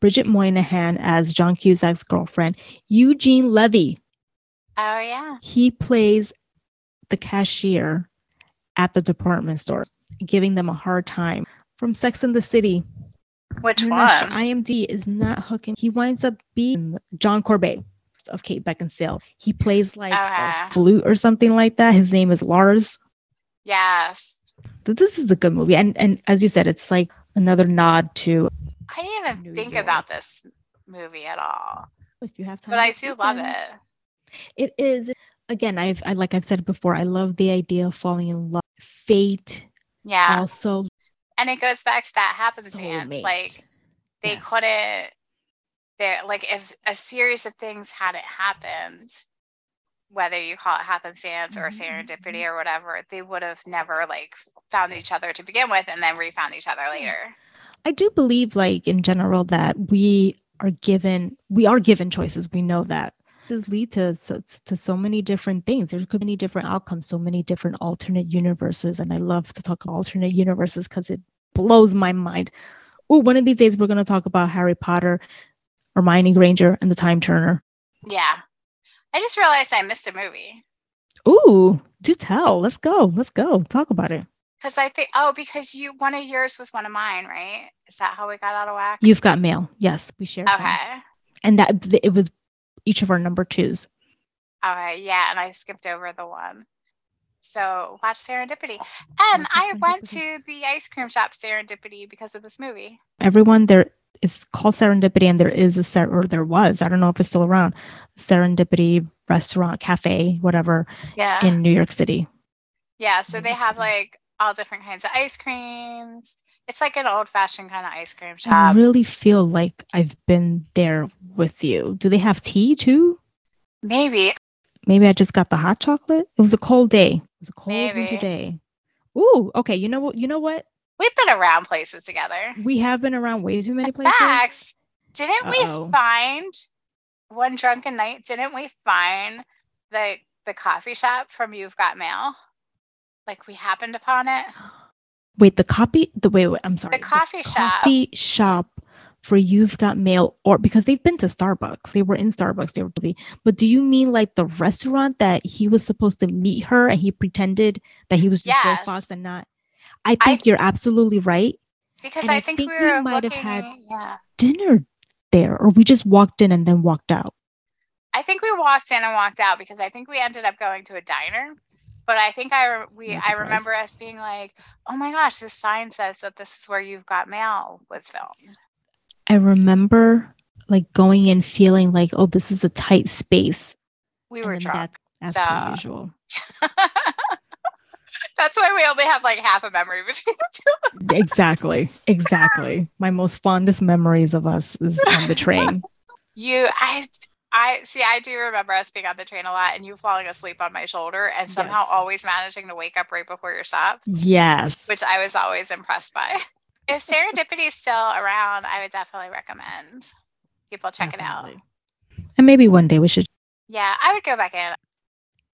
Bridget Moynahan as John Cusack's girlfriend, Eugene Levy. Oh yeah. He plays the cashier at the department store, giving them a hard time. From Sex and the City. Which sure- one? IMDb is not hooking. He winds up being John Corbett of Kate Beckinsale. He plays like Okay. a flute or something like that. His name is Lars. Yes. Th- This is a good movie, and and as you said, it's like another nod to I didn't even New think York. about this movie at all. if you have time. But I do love it. It is again. I've I like I've said before. I love the idea of falling in love. Fate Yeah. also. And it goes back to that happenstance. soulmate. Like they Yes. couldn't there like if a series of things hadn't happened, whether you call it happenstance or Mhm, serendipity or whatever, they would have never like found each other to begin with and then refound each other later. I do believe, like in general, that we are given we are given choices. We know that does lead to so, to so many different things. There could be many different outcomes, so many different alternate universes, and I love to talk about alternate universes because it blows my mind. Oh, one of these days we're going to talk about Harry Potter, Hermione Granger, and the Time Turner. Yeah. I just realized I missed a movie. Ooh, do tell. Let's go. Let's go. Talk about it. Because I think oh, because you one of yours was one of mine, right? Is that how we got out of whack? You've got mail. Yes, we shared. okay. and that it was each of our number twos. Okay, yeah, and I skipped over the one. So watch Serendipity. And I went to the ice cream shop Serendipity because of this movie. everyone there is called serendipity and there is a ser- or there was i don't know if it's still around serendipity restaurant cafe whatever Yeah. in new york city yeah, so they have like all different kinds of ice creams. It's like an old fashioned kind of ice cream shop. i really feel like i've been there with you do they have tea too Maybe. maybe i just got the hot chocolate it was a cold day it was a cold winter day Ooh, okay you know what you know what We've been around places together. we have been around way too many places fact, didn't Uh-oh. we find one drunken night? Didn't we find the the coffee shop from You've Got Mail? Like we happened upon it. wait the copy the wait, wait i'm sorry. The coffee shop. coffee shop for you've got mail or because they've been to starbucks. They were in starbucks they were but do you mean like the restaurant that he was supposed to meet her and he pretended that he was just Joe fox and not? I think you're absolutely right. Because I, I think, think we we might have had- yeah. dinner there or we just walked in and then walked out. I think we walked in and walked out because I think we ended up going to a diner. But I think I we No I remember us being like, "Oh my gosh, this sign says that this is where You've Got Mail was filmed." i remember like going in feeling like oh this is a tight space We were then drunk. that- as so- usual That's why we only have like half a memory between the two. exactly exactly my most fondest memories of us is on the train You, I, I see. I do remember us being on the train a lot, and you falling asleep on my shoulder, and somehow Yes. always managing to wake up right before your stop, yes which I was always impressed by. If Serendipity is still around, I would definitely recommend people check it out. And maybe one day we should. Yeah, I would go back in.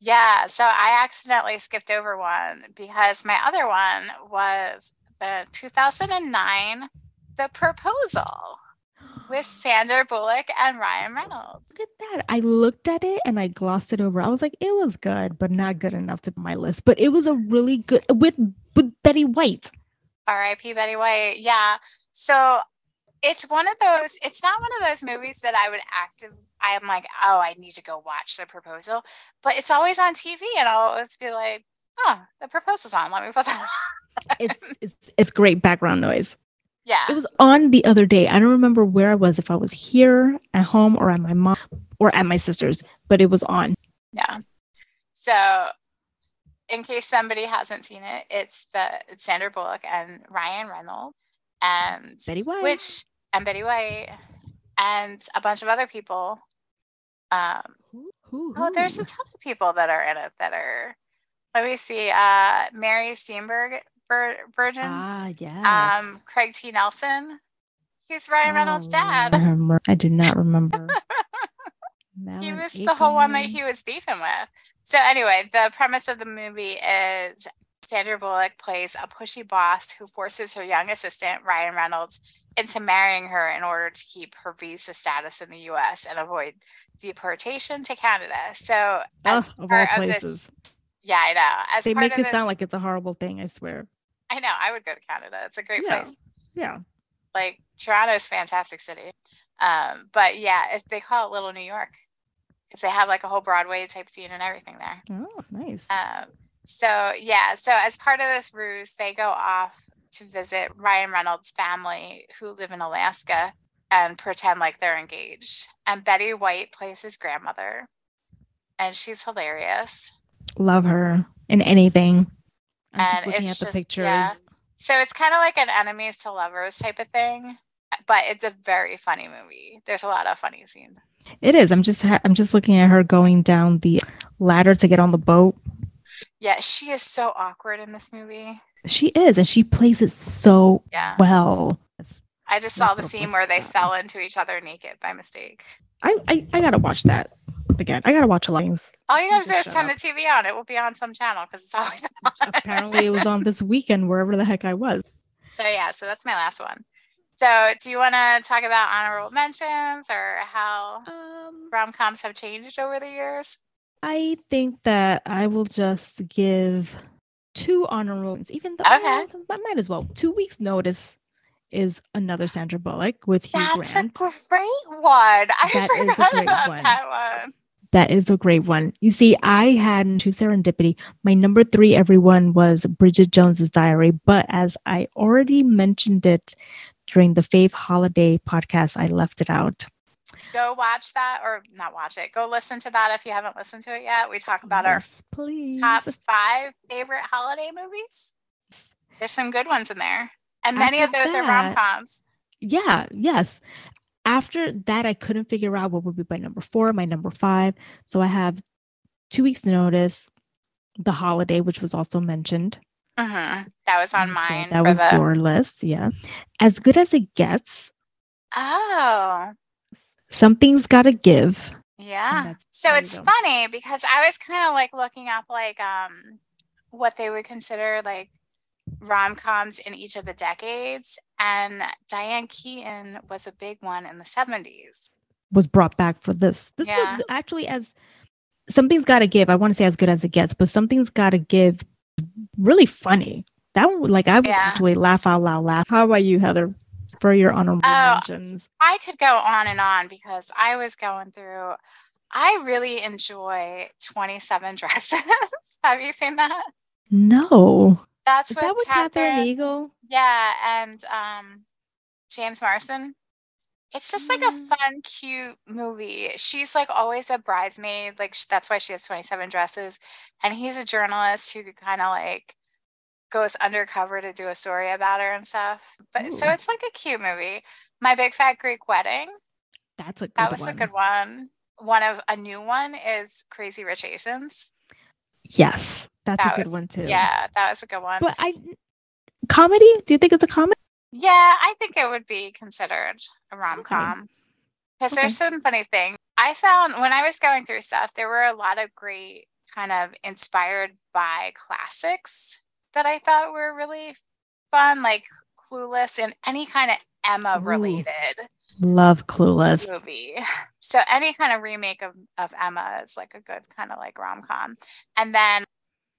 Yeah, so I accidentally skipped over one because my other one was the 2009 The Proposal. With Sandra Bullock and Ryan Reynolds. Look at that. I looked at it and I glossed it over. I was like, it was good, but not good enough to my list. But it was a really good with with Betty White. R.I.P. Betty White. Yeah. So it's one of those, it's not one of those movies that I would active I'm like, oh, I need to go watch the proposal. But it's always on TV and I'll always be like, oh, the proposal's on. Let me put that on. It's it's it's great background noise. Yeah. It was on the other day. I don't remember where I was, if I was here at home or at my mom or at my sister's, but it was on. Yeah. So in case somebody hasn't seen it, it's the it's Sandra Bullock and Ryan Reynolds and Betty White. which and Betty White and a bunch of other people. Um, Who- who- oh, there's a ton of people that are in it that are. Let me see. Uh, Mary Steenburgen, Burgeon, Ah, yeah. um, Craig T. Nelson. He's Ryan Reynolds' dad. I do not remember. He was the whole one that he was beefing with. So anyway, the premise of the movie is Sandra Bullock plays a pushy boss who forces her young assistant Ryan Reynolds into marrying her in order to keep her visa status in the U.S. and avoid deportation to Canada. So as of all part of places. this, yeah, I know. As They part make of it this, sound like it's a horrible thing, I swear. I know I would go to Canada. It's a great Yeah. place. Yeah. Like Toronto is a fantastic city. Um, but yeah, they call it Little New York because they have like a whole Broadway type scene and everything there. Oh, nice. Um, so yeah, so as part of this ruse, they go off to visit Ryan Reynolds' family who live in Alaska and pretend like they're engaged. And Betty White plays his grandmother, and she's hilarious. Love her in anything. I'm just looking at the just- pictures. yeah. So it's kind of like an enemies to lovers type of thing, but it's a very funny movie. There's a lot of funny scenes. It is. I'm just ha- I'm just looking at her going down the ladder to get on the boat. Yeah, she is so awkward in this movie. She is, and she plays it so Yeah. well. I just saw the scene where they fell into each other naked by mistake. I, I I gotta watch that again. I gotta watch a lot of things. All you gotta do is turn up. the TV on. It will be on some channel because it's always on. Apparently, it was on this weekend wherever the heck I was. So yeah, so that's my last one. So do you want to talk about honorable mentions or how Um, rom coms have changed over the years? I think that I will just give two honorable, even though Okay. I might as well. Two weeks notice is another Sandra Bullock with Hugh That's Grant. a great one. I That is a forgot great about one. that one. That is a great one. You see, I had two serendipity. My number three, everyone, was Bridget Jones's Diary. But as I already mentioned it during the Fave Holiday podcast, I left it out. Go watch that or not watch it. Go listen to that if you haven't listened to it yet. We talk about our please. top five favorite holiday movies. There's some good ones in there. And many of those are rom coms. Yeah, yes. After that, I couldn't figure out what would be my number four, my number five. So I have two weeks' notice, The Holiday, which was also mentioned. Mhm. That was on Okay, mine. That was the- your list. Yeah. As good as it gets, Oh, something's got to give. yeah. So it's funny because I was kind of like looking up like um what they would consider like rom-coms in each of the decades and Diane Keaton was a big one in the 70s. was brought back for this. This Yeah. was actually as something's got to give. I want to say as good as it gets, but something's got to give. Really funny. That one, like I would Yeah. actually laugh out loud. Laugh. How about you, Heather? For your honorable Oh, mentions. I could go on and on because I was going through I really enjoy 27 dresses. Have you seen that? No, That's is with that with Catherine Katherine Heigl? Yeah, and um James Marsden. It's just like a Mm. fun, cute movie. She's like always a bridesmaid. Like that's why she has 27 dresses. And he's a journalist who kind of like goes undercover to do a story about her and stuff. But so it's like a cute movie. My Big Fat Greek Wedding. That's a good That was one. a good one. One of a new one is Crazy Rich Asians. Yes, that's That a good was- one too. Yeah, that was a good one. but I comedy. Do you think it's a comedy? Yeah, I think it would be considered a rom com because Okay. there's some funny things. I found when I was going through stuff, there were a lot of great kind of inspired by classics that I thought were really fun, like Clueless and any kind of Emma related. Love Clueless. movie. So any kind of remake of, of Emma is like a good kind of like rom com. And then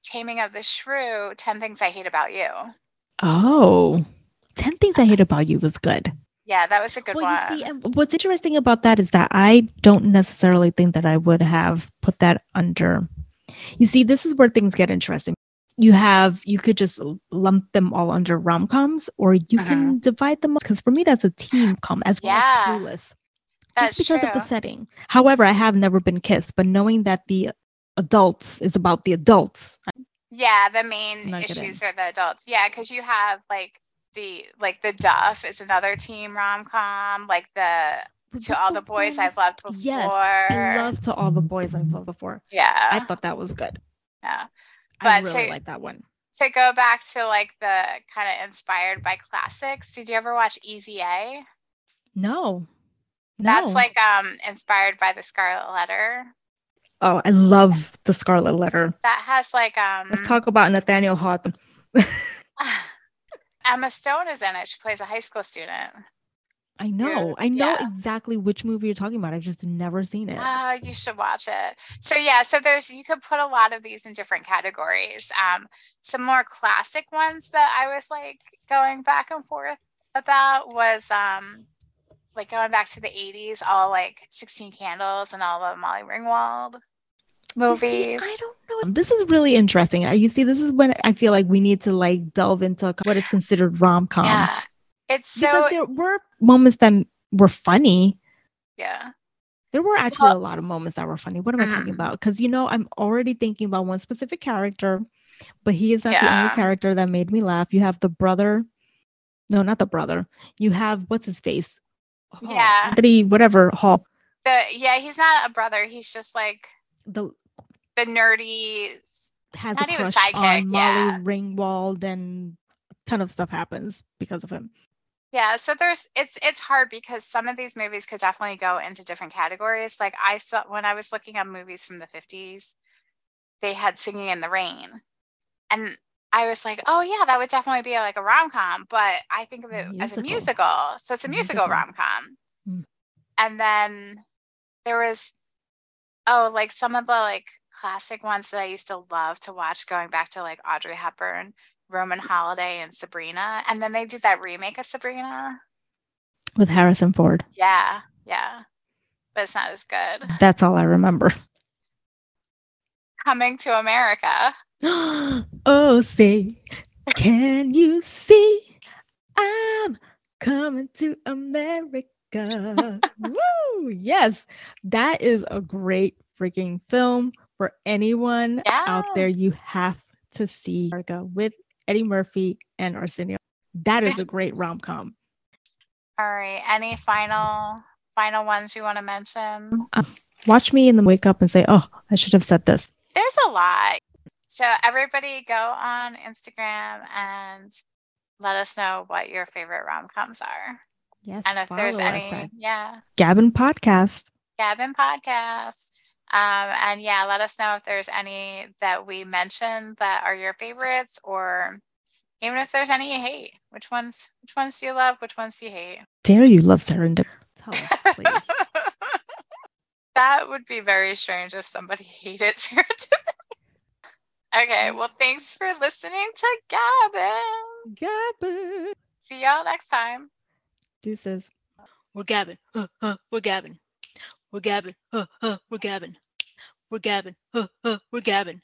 Taming of the Shrew, 10 Things I Hate About You. Oh, 10 Things I Hate About You was good. Yeah, that was a good well, one. you see, and what's interesting about that is that I don't necessarily think that I would have put that under. You see, this is where things get interesting. You have, you could just lump them all under rom coms, or you can mm-hmm. divide them because for me, that's a teen com as well Yeah. as Clueless. That's just because true. of the setting. However, I have never been kissed, but knowing that the adults is about the adults, Yeah, the main Snuck issues are the adults. Yeah, because you have like the like the Duff is another team rom com, like the Was To All the Boys one- I've Loved Before. Yes, I love to all the boys I've loved before. Yeah, I thought that was good. yeah. I really to- like that one. To go back to like the kind of inspired by classics, did you ever watch Easy A? No, That's like um inspired by the Scarlet Letter. Oh, I love the Scarlet Letter. That has like um Let's talk about Nathaniel Hawthorne. Emma Stone is in it. She plays a high school student. I know, I know yeah. exactly which movie you're talking about. I've just never seen it. Oh, you should watch it. So yeah, so there's you could put a lot of these in different categories. Um, some more classic ones that I was like going back and forth about was um like going back to the 80s, all like 16 Candles and all the Molly Ringwald You see, movies. I don't know. This is really interesting. You see, this is when I feel like we need to like delve into what is considered rom com. yeah. It's Because so there were moments that were funny. yeah. There were actually Well- a lot of moments that were funny. What am I talking Mhm. about? Because you know, I'm already thinking about one specific character, but he is not the only character that made me laugh. You have the brother. No, not the brother. You have what's his face? Hall. Yeah. Anthony, whatever Hall. The yeah, he's not a brother. He's just like The the nerdy has Not a even crush sidekick, on Molly yeah. Ringwald, and a ton of stuff happens because of him. Yeah, so there's it's it's hard because some of these movies could definitely go into different categories. Like I saw when I was looking at movies from the 50s, they had Singing in the Rain. And I was like, "Oh yeah, that would definitely be like a rom-com," but I think of it as a Musical. So it's a musical Musical. rom-com. Mm. And then there was oh, like some of the like classic ones that I used to love to watch going back to like Audrey Hepburn, Roman Holiday and Sabrina. And then they did that remake of Sabrina. with Harrison Ford. Yeah, yeah. But it's not as good. That's all I remember. Coming to America. oh, say, can you see I'm coming to America? Woo! Yes, that is a great freaking film for anyone out there. You have to see America with Eddie Murphy and Arsenio. That is a great rom com. All right. Any final final ones you want to mention? Um, watch me and then wake up and say, "Oh, I should have said this." There's a lot. So everybody go on Instagram and let us know what your favorite rom-coms are. Yes, And if there's any, yeah, Gabbin Podcast. Gabbin podcast. Um, and yeah, let us know if there's any that we mentioned that are your favorites, or even if there's any you hate. Which ones? Which ones do you love? Which ones do you hate? Dare you love serendipity? Tell us, please. that would be very strange if somebody hated serendipity. Okay, well, thanks for listening to Gabbin. Gabbin. See y'all next time. Deuces. We're gabbing. Uh, uh, we're gabbing. We're gabbing. Uh, uh, we're gabbing. We're gabbing. Uh, uh, we're gabbing.